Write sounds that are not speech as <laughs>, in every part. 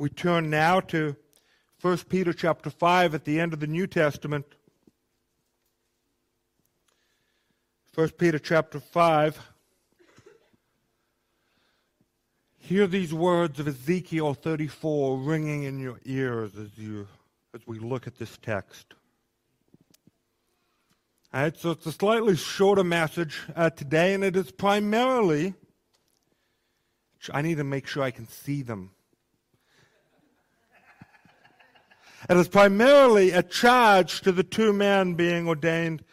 We turn now to 1 Peter chapter 5 at the end of the New Testament. 1 Peter chapter 5. Hear these words of Ezekiel 34 ringing in your ears as you as we look at this text. All right, so it's a slightly shorter message uh, today, and it is primarily. I need to make sure I can see them. It is primarily a charge to the two men being ordained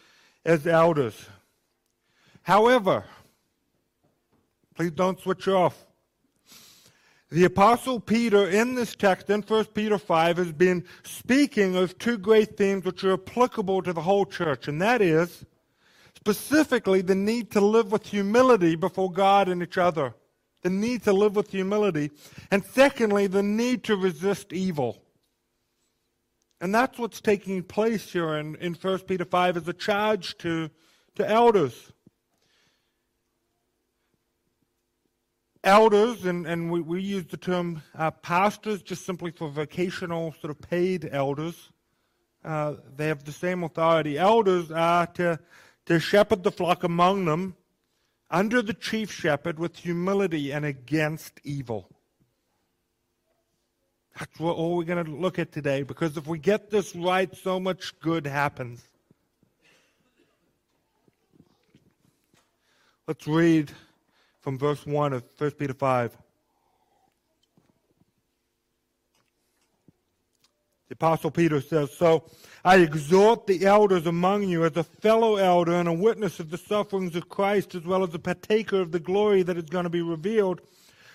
as elders. However, please don't switch off. The Apostle Peter, in this text, in 1 Peter 5, has been speaking of two great themes which are applicable to the whole church, and that is specifically the need to live with humility before God and each other. The need to live with humility. And secondly, the need to resist evil. And that's what's taking place here in, in 1 Peter 5 as a charge to, to elders. elders, and, and we, we use the term uh, pastors just simply for vocational, sort of paid elders. Uh, they have the same authority. Elders are to, to shepherd the flock among them under the chief shepherd with humility and against evil. That's what all we're going to look at today because if we get this right, so much good happens. Let's read from verse 1 of 1 Peter 5. The Apostle Peter says, So I exhort the elders among you as a fellow elder and a witness of the sufferings of Christ, as well as a partaker of the glory that is going to be revealed.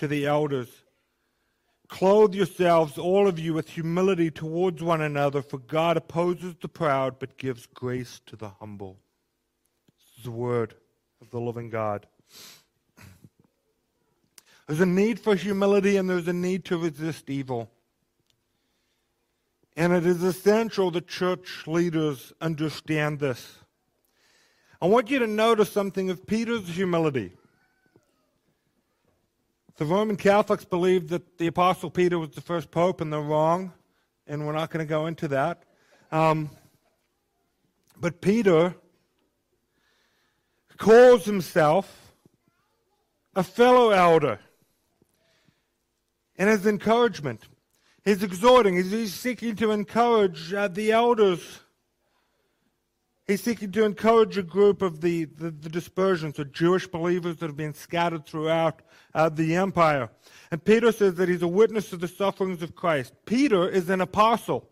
to the elders. Clothe yourselves, all of you, with humility towards one another, for God opposes the proud, but gives grace to the humble. This is the word of the living God. There's a need for humility and there's a need to resist evil. And it is essential that church leaders understand this. I want you to notice something of Peter's humility. The Roman Catholics believe that the Apostle Peter was the first pope, and they're wrong, and we're not going to go into that. Um, but Peter calls himself a fellow elder. And his encouragement, his exhorting, he's seeking to encourage uh, the elders. He's seeking to encourage a group of the, the, the dispersions, the Jewish believers that have been scattered throughout uh, the empire. And Peter says that he's a witness to the sufferings of Christ. Peter is an apostle.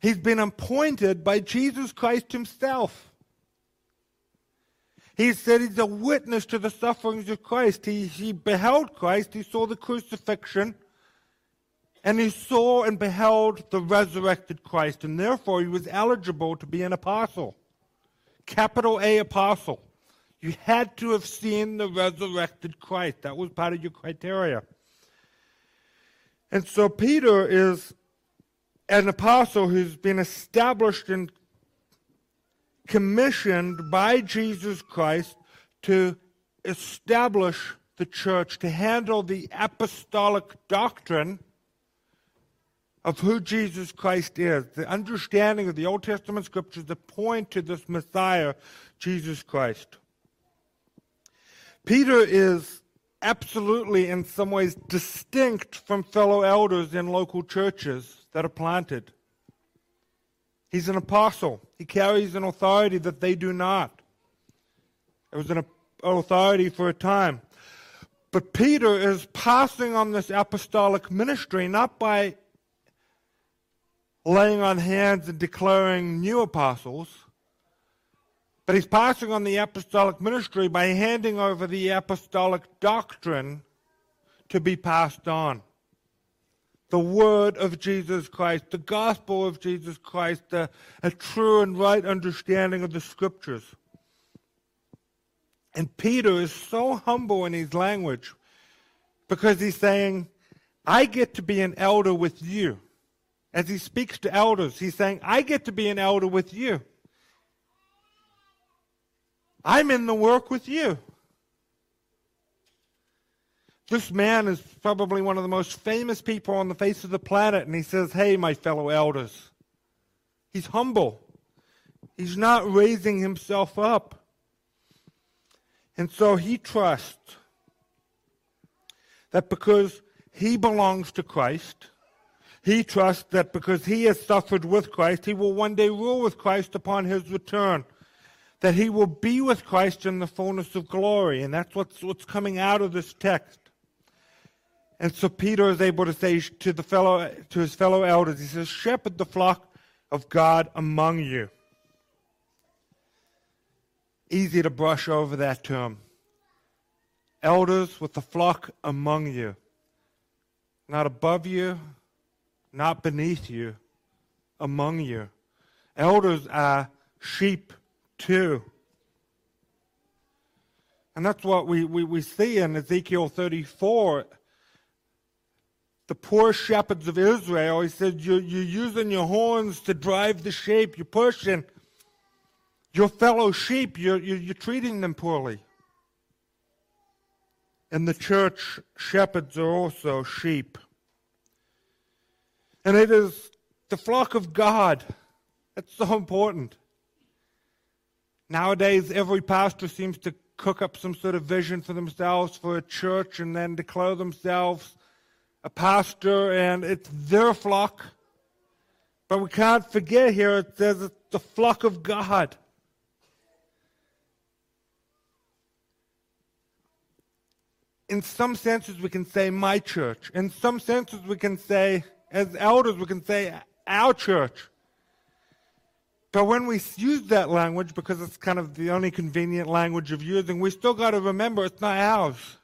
He's been appointed by Jesus Christ himself. He said he's a witness to the sufferings of Christ. He, he beheld Christ, he saw the crucifixion, and he saw and beheld the resurrected Christ, and therefore he was eligible to be an apostle. Capital A apostle. You had to have seen the resurrected Christ. That was part of your criteria. And so Peter is an apostle who's been established and commissioned by Jesus Christ to establish the church, to handle the apostolic doctrine of who Jesus Christ is, the understanding of the Old Testament scriptures that point to this Messiah, Jesus Christ. Peter is absolutely, in some ways, distinct from fellow elders in local churches that are planted. He's an apostle. He carries an authority that they do not. It was an authority for a time. But Peter is passing on this apostolic ministry not by laying on hands and declaring new apostles, but he's passing on the apostolic ministry by handing over the apostolic doctrine to be passed on. the word of Jesus Christ, the gospel of Jesus Christ, a, a true and right understanding of the scriptures. And Peter is so humble in his language because he's saying, I get to be an elder with you. As he speaks to elders, he's saying, I get to be an elder with you. I'm in the work with you. This man is probably one of the most famous people on the face of the planet, and he says, Hey, my fellow elders. He's humble. He's not raising himself up. And so he trusts that because he belongs to Christ, he trusts that because he has suffered with Christ, he will one day rule with Christ upon his return. That he will be with Christ in the fullness of glory. And that's what's, what's coming out of this text. And so Peter is able to say to, the fellow, to his fellow elders, he says, Shepherd the flock of God among you. Easy to brush over that term. Elders with the flock among you. Not above you, not beneath you, among you. Elders are sheep too. And that's what we, we, we see in Ezekiel 34 the poor shepherds of Israel. He said, you're, you're using your horns to drive the sheep. You're pushing your fellow sheep. You're, you're, you're treating them poorly. And the church shepherds are also sheep. And it is the flock of God. That's so important. Nowadays, every pastor seems to cook up some sort of vision for themselves for a church and then declare themselves a pastor and it's their flock. But we can't forget here it says it's the flock of God. In some senses, we can say my church. In some senses, we can say, as elders, we can say our church. But when we use that language, because it's kind of the only convenient language of using, we still got to remember it's not ours.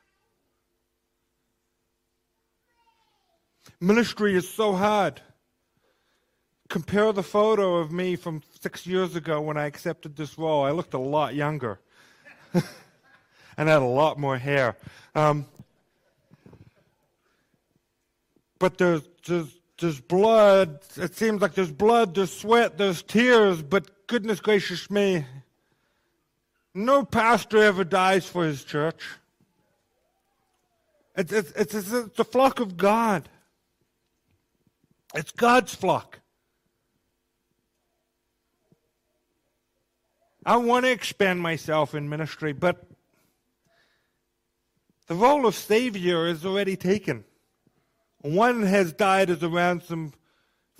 Ministry is so hard. Compare the photo of me from six years ago when I accepted this role. I looked a lot younger <laughs> and had a lot more hair. Um, but there's, there's, there's blood. It seems like there's blood, there's sweat, there's tears, but goodness gracious me, no pastor ever dies for his church. It's, it's, it's, it's a flock of God. It's God's flock. I want to expand myself in ministry, but the role of Savior is already taken. One has died as a ransom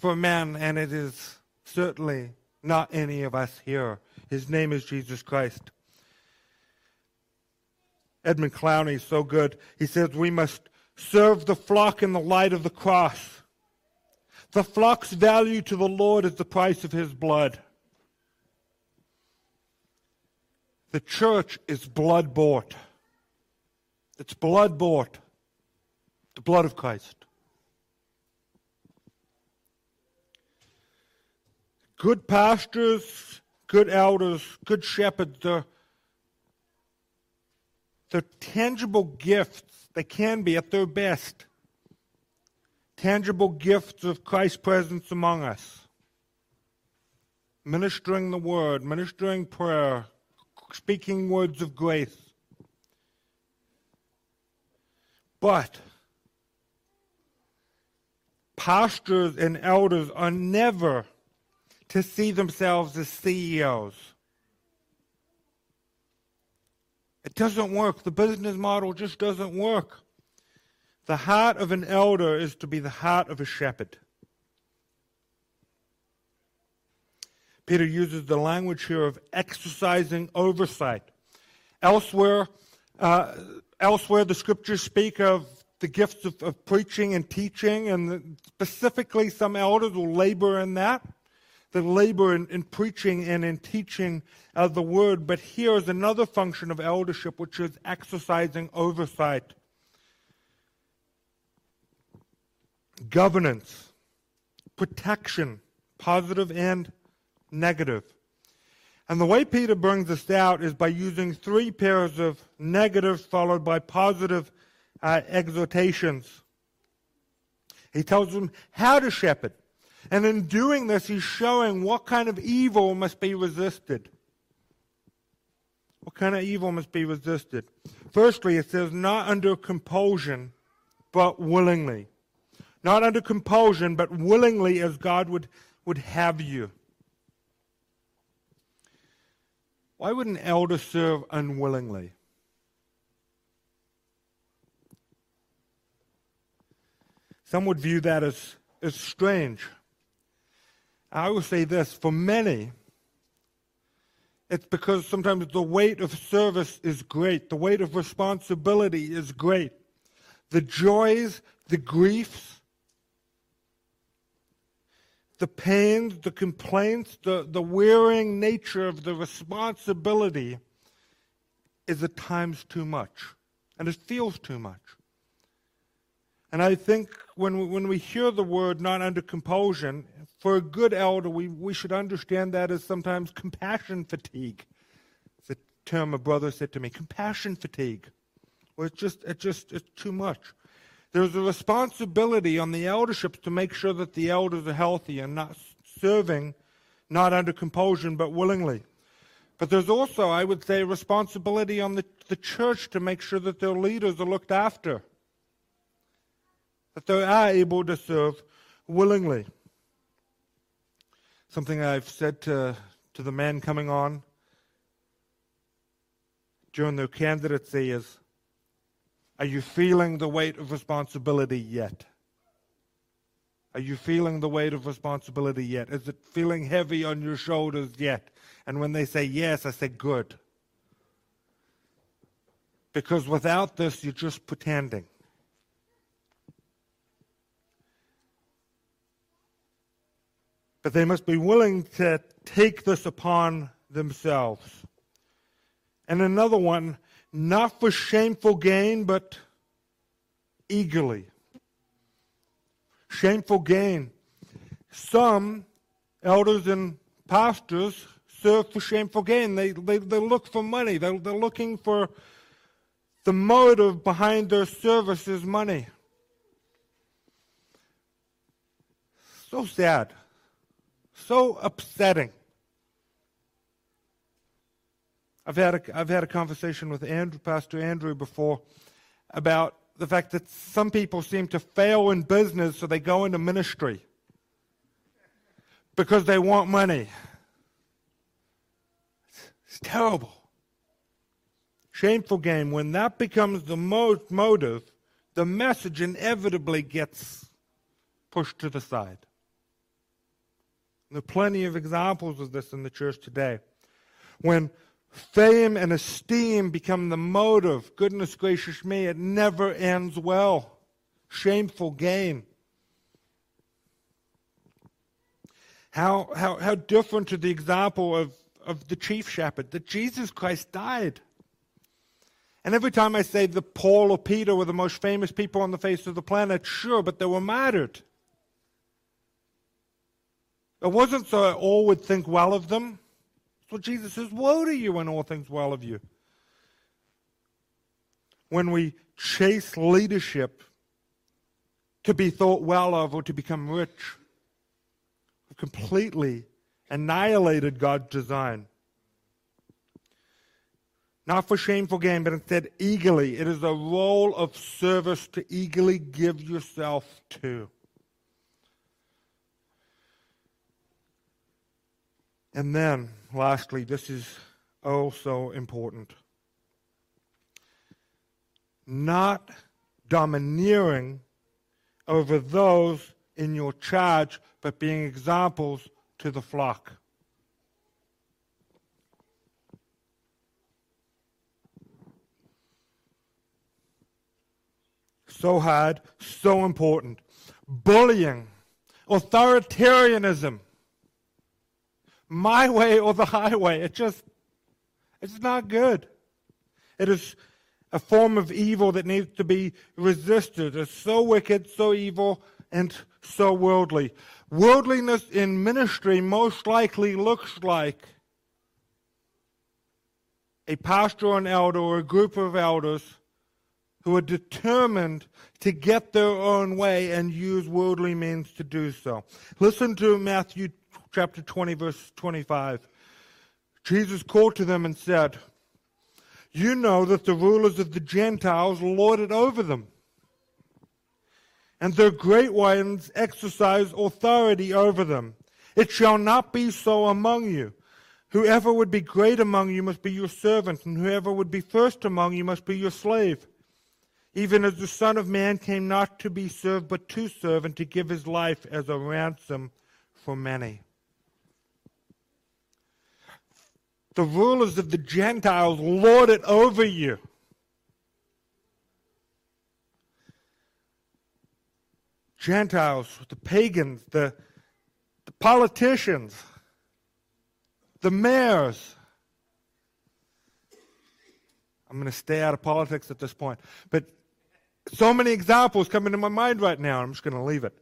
for man, and it is certainly not any of us here. His name is Jesus Christ. Edmund Clowney is so good. He says we must serve the flock in the light of the cross. The flock's value to the Lord is the price of his blood. The church is blood bought. It's blood bought. The blood of Christ. Good pastors, good elders, good shepherds, they're, they're tangible gifts. They can be at their best tangible gifts of Christ's presence among us. Ministering the word, ministering prayer, speaking words of grace. But pastors and elders are never to see themselves as CEOs. It doesn't work. The business model just doesn't work. The heart of an elder is to be the heart of a shepherd. Peter uses the language here of exercising oversight. Elsewhere, uh, elsewhere, the scriptures speak of the gifts of, of preaching and teaching, and specifically, some elders will labor in that. They labor in, in preaching and in teaching of the word. But here is another function of eldership, which is exercising oversight. governance, protection, positive and negative. And the way Peter brings this out is by using three pairs of negatives followed by positive uh, exhortations. He tells them how to shepherd. And in doing this, he's showing what kind of evil must be resisted. What kind of evil must be resisted? Firstly, it says, not under compulsion, but willingly. Not under compulsion, but willingly as God would, would have you. Why would an elder serve unwillingly? Some would view that as, as strange. I will say this for many, it's because sometimes the weight of service is great, the weight of responsibility is great. The joys, the griefs, the pains, the complaints, the, the wearing nature of the responsibility is at times too much. And it feels too much. And I think when we, when we hear the word not under compulsion, for a good elder, we, we should understand that as sometimes compassion fatigue. It's a term a brother said to me compassion fatigue. Or it's just, just, it's too much. There's a responsibility on the elderships to make sure that the elders are healthy and not serving, not under compulsion, but willingly. But there's also, I would say, a responsibility on the, the church to make sure that their leaders are looked after, that they are able to serve willingly. Something I've said to, to the man coming on during their candidacy is are you feeling the weight of responsibility yet? Are you feeling the weight of responsibility yet? Is it feeling heavy on your shoulders yet? And when they say yes, I say good. Because without this, you're just pretending. But they must be willing to take this upon themselves. And another one, not for shameful gain, but eagerly. Shameful gain. Some elders and pastors serve for shameful gain. They, they, they look for money, they, they're looking for the motive behind their service is money. So sad. So upsetting. I've had a, I've had a conversation with Andrew, Pastor Andrew before about the fact that some people seem to fail in business, so they go into ministry because they want money. It's terrible. Shameful game. When that becomes the most motive, the message inevitably gets pushed to the side. There are plenty of examples of this in the church today. When Fame and esteem become the motive. Goodness gracious me, it never ends well. Shameful gain. How, how, how different to the example of, of the chief shepherd that Jesus Christ died. And every time I say that Paul or Peter were the most famous people on the face of the planet, sure, but they were martyred. It wasn't so all would think well of them. So Jesus says, Woe to you when all things well of you. When we chase leadership to be thought well of or to become rich, we've completely annihilated God's design. Not for shameful gain, but instead eagerly. It is a role of service to eagerly give yourself to. And then, lastly, this is also important. Not domineering over those in your charge, but being examples to the flock. So hard, so important. Bullying, authoritarianism, my way or the highway. It just, it's not good. It is a form of evil that needs to be resisted. It's so wicked, so evil, and so worldly. Worldliness in ministry most likely looks like a pastor or an elder or a group of elders who are determined to get their own way and use worldly means to do so. Listen to Matthew chapter 20, verse 25. Jesus called to them and said, You know that the rulers of the Gentiles lord it over them, and their great ones exercise authority over them. It shall not be so among you. Whoever would be great among you must be your servant, and whoever would be first among you must be your slave. Even as the Son of Man came not to be served, but to serve, and to give his life as a ransom for many. The rulers of the Gentiles lord it over you. Gentiles, the pagans, the, the politicians the mayors. I'm going to stay out of politics at this point. But so many examples come into my mind right now. I'm just going to leave it.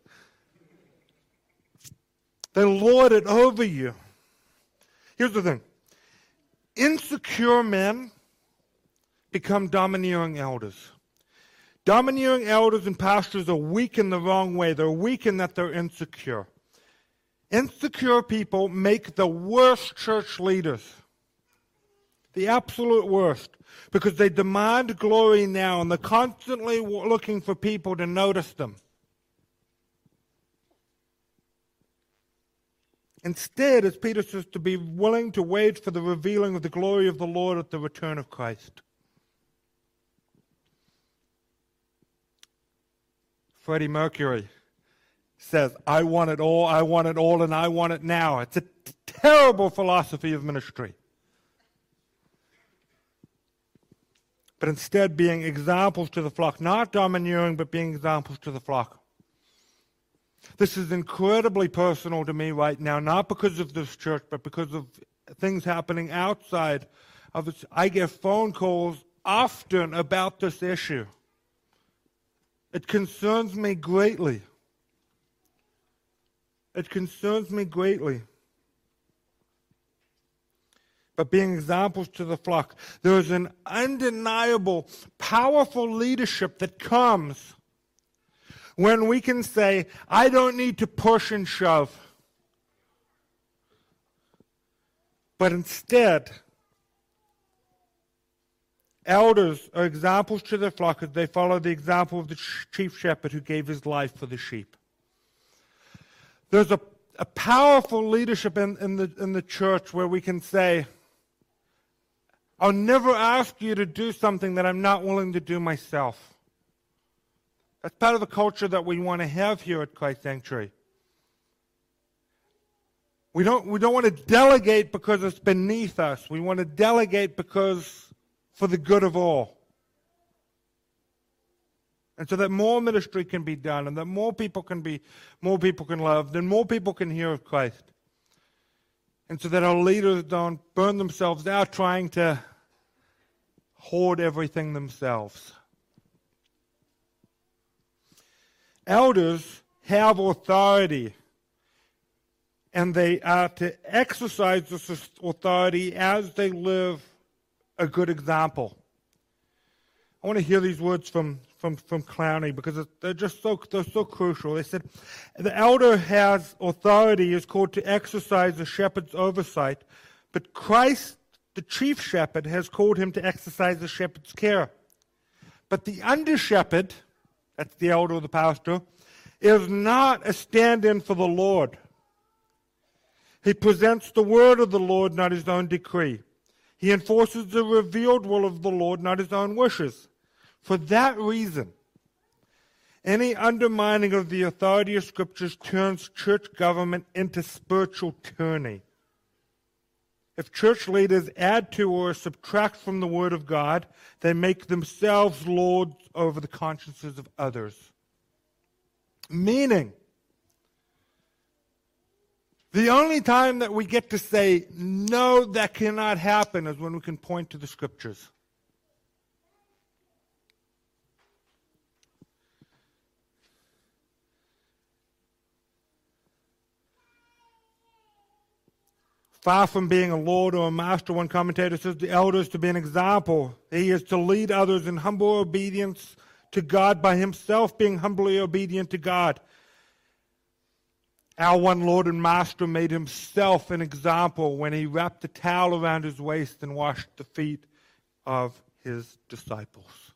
They lord it over you. Here's the thing insecure men become domineering elders. Domineering elders and pastors are weak in the wrong way. They're weak in that they're insecure. Insecure people make the worst church leaders. The absolute worst. Because they demand glory now and they're constantly looking for people to notice them. Instead, as Peter says, to be willing to wait for the revealing of the glory of the Lord at the return of Christ. Freddie Mercury says, I want it all, I want it all, and I want it now. It's a terrible philosophy of ministry. But instead, being examples to the flock, not domineering, but being examples to the flock. This is incredibly personal to me right now, not because of this church, but because of things happening outside of it. I get phone calls often about this issue. It concerns me greatly. It concerns me greatly. But being examples to the flock, there is an undeniable, powerful leadership that comes when we can say, I don't need to push and shove. But instead, elders are examples to their flock as they follow the example of the chief shepherd who gave his life for the sheep. There's a, a powerful leadership in, in, the, in the church where we can say, I'll never ask you to do something that I'm not willing to do myself. That's part of the culture that we want to have here at Christ Sanctuary. We don't, we don't want to delegate because it's beneath us. We want to delegate because for the good of all. And so that more ministry can be done and that more people can be, more people can love, then more people can hear of Christ. And so that our leaders don't burn themselves out trying to hoard everything themselves. Elders have authority, and they are to exercise this authority as they live a good example. I want to hear these words from from, from Clowney because they're just so, they're so crucial. They said, the elder has authority, is called to exercise the shepherd's oversight, but Christ, the chief shepherd, has called him to exercise the shepherd's care. But the under shepherd, that's the elder the pastor, is not a stand in for the Lord. He presents the word of the Lord, not his own decree. He enforces the revealed will of the Lord, not his own wishes. For that reason, any undermining of the authority of scriptures turns church government into spiritual tyranny. If church leaders add to or subtract from the Word of God, they make themselves lords over the consciences of others. Meaning, the only time that we get to say, no, that cannot happen, is when we can point to the Scriptures. Far from being a lord or a master, one commentator says the elder is to be an example. He is to lead others in humble obedience to God by himself being humbly obedient to God. Our one Lord and Master made himself an example when he wrapped a towel around his waist and washed the feet of his disciples.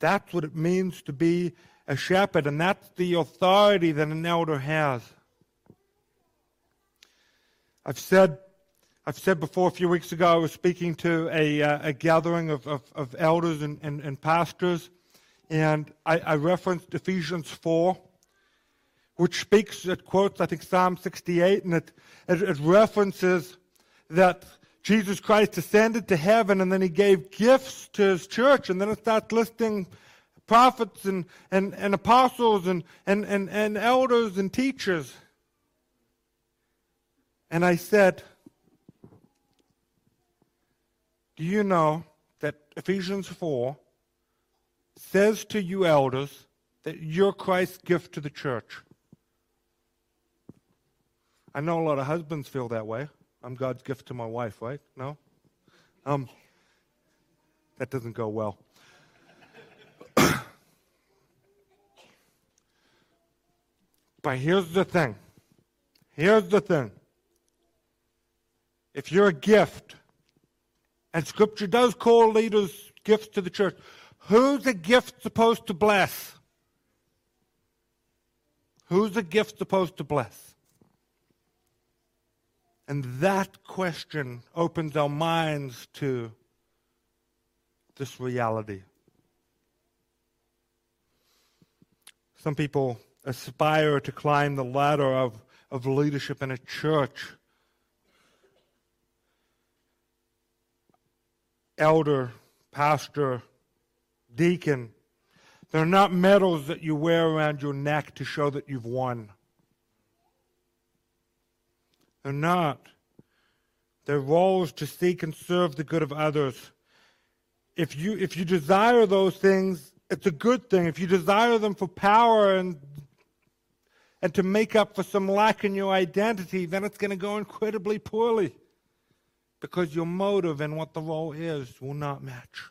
That's what it means to be a shepherd, and that's the authority that an elder has. I've said, I've said before a few weeks ago, I was speaking to a, uh, a gathering of, of, of elders and, and, and, pastors, and I, I, referenced Ephesians 4, which speaks, it quotes, I think, Psalm 68, and it, it, it references that Jesus Christ ascended to heaven and then he gave gifts to his church, and then it starts listing prophets and, and, and apostles and, and, and, and elders and teachers. And I said, Do you know that Ephesians 4 says to you elders that you're Christ's gift to the church? I know a lot of husbands feel that way. I'm God's gift to my wife, right? No? Um, that doesn't go well. <coughs> but here's the thing. Here's the thing if you're a gift, and Scripture does call leaders gifts to the church, who's a gift supposed to bless? Who's a gift supposed to bless? And that question opens our minds to this reality. Some people aspire to climb the ladder of, of leadership in a church elder, pastor, deacon. They're not medals that you wear around your neck to show that you've won. They're not. They're roles to seek and serve the good of others. If you, if you desire those things, it's a good thing. If you desire them for power and, and to make up for some lack in your identity, then it's going to go incredibly poorly because your motive and what the role is will not match.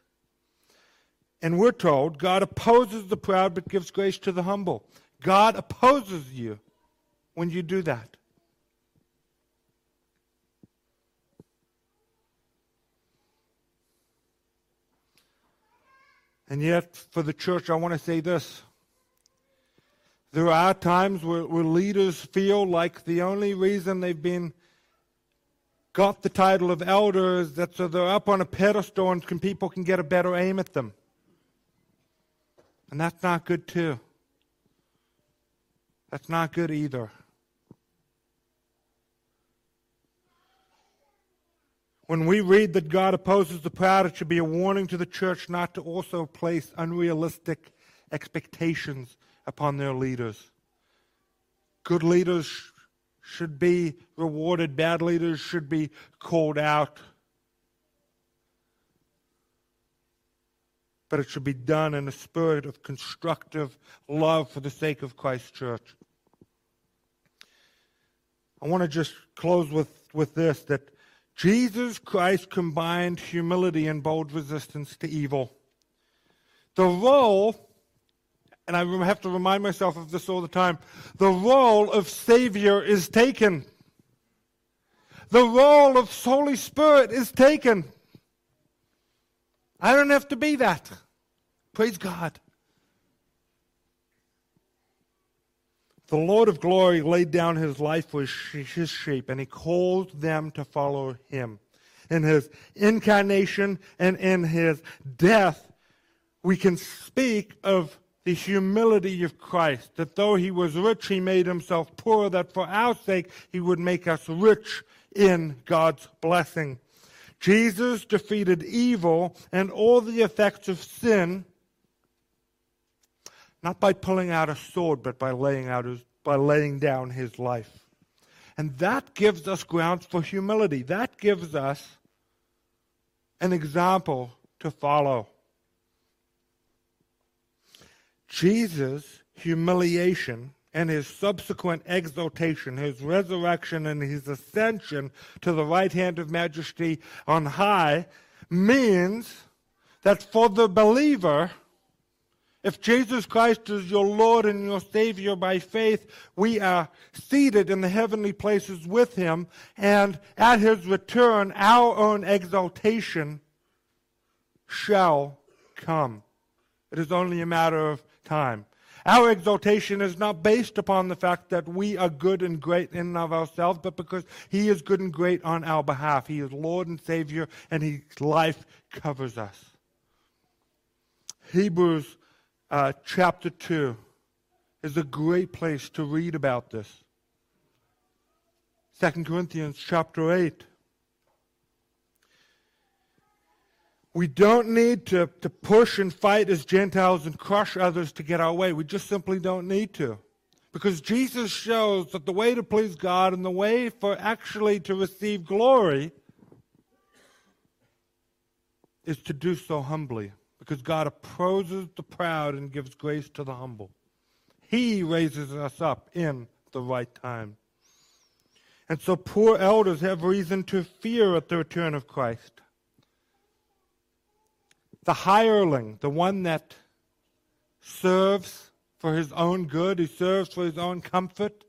And we're told God opposes the proud but gives grace to the humble. God opposes you when you do that. And yet, for the church, I want to say this. There are times where, where leaders feel like the only reason they've been got the title of elders that so they're up on a pedestal and can, people can get a better aim at them. And that's not good too. That's not good either. When we read that God opposes the proud, it should be a warning to the church not to also place unrealistic expectations upon their leaders. Good leaders should be rewarded, bad leaders should be called out. But it should be done in a spirit of constructive love for the sake of Christ's church. I want to just close with, with this that Jesus Christ combined humility and bold resistance to evil. The role and I have to remind myself of this all the time, the role of Savior is taken. The role of Holy Spirit is taken. I don't have to be that. Praise God. The Lord of glory laid down his life for his sheep, and he called them to follow him. In his incarnation and in his death, we can speak of the humility of Christ, that though he was rich, he made himself poor, that for our sake he would make us rich in God's blessing. Jesus defeated evil and all the effects of sin, not by pulling out a sword, but by laying, out his, by laying down his life. And that gives us grounds for humility. That gives us an example to follow. Jesus' humiliation and his subsequent exaltation, his resurrection and his ascension to the right hand of majesty on high, means that for the believer, if Jesus Christ is your Lord and your Savior by faith, we are seated in the heavenly places with Him, and at His return, our own exaltation shall come. It is only a matter of time. Our exaltation is not based upon the fact that we are good and great in and of ourselves, but because He is good and great on our behalf. He is Lord and Savior, and His life covers us. Hebrews uh, chapter 2 is a great place to read about this. 2 Corinthians chapter 8. We don't need to, to push and fight as Gentiles and crush others to get our way. We just simply don't need to. Because Jesus shows that the way to please God and the way for actually to receive glory is to do so humbly because God opposes the proud and gives grace to the humble. He raises us up in the right time. And so poor elders have reason to fear at the return of Christ. The hireling, the one that serves for his own good, he serves for his own comfort,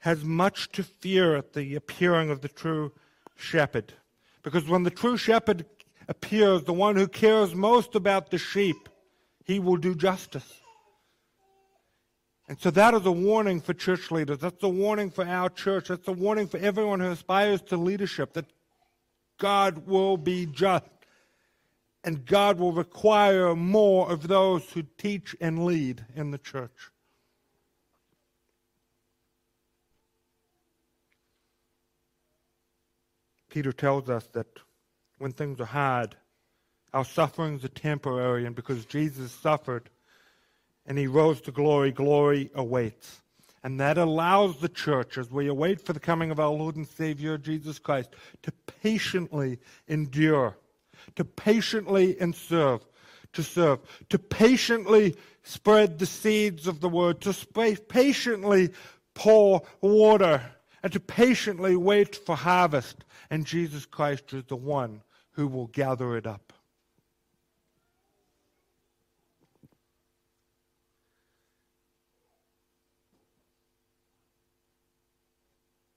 has much to fear at the appearing of the true shepherd. Because when the true shepherd appears, the one who cares most about the sheep, he will do justice. And so that is a warning for church leaders. That's a warning for our church. That's a warning for everyone who aspires to leadership that God will be just and God will require more of those who teach and lead in the church. Peter tells us that when things are hard. Our sufferings are temporary, and because Jesus suffered and he rose to glory, glory awaits. And that allows the church, as we await for the coming of our Lord and Savior Jesus Christ, to patiently endure, to patiently and serve, to serve, to patiently spread the seeds of the word, to patiently pour water, and to patiently wait for harvest. And Jesus Christ is the one who will gather it up.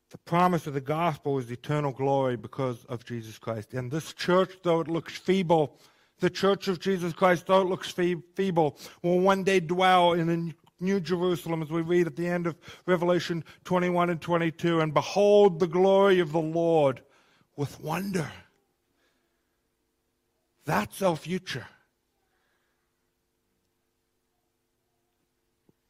The promise of the gospel is eternal glory because of Jesus Christ. And this church, though it looks feeble, the church of Jesus Christ, though it looks feeble, will one day dwell in a New Jerusalem, as we read at the end of Revelation 21 and 22, and behold the glory of the Lord with wonder. That's our future.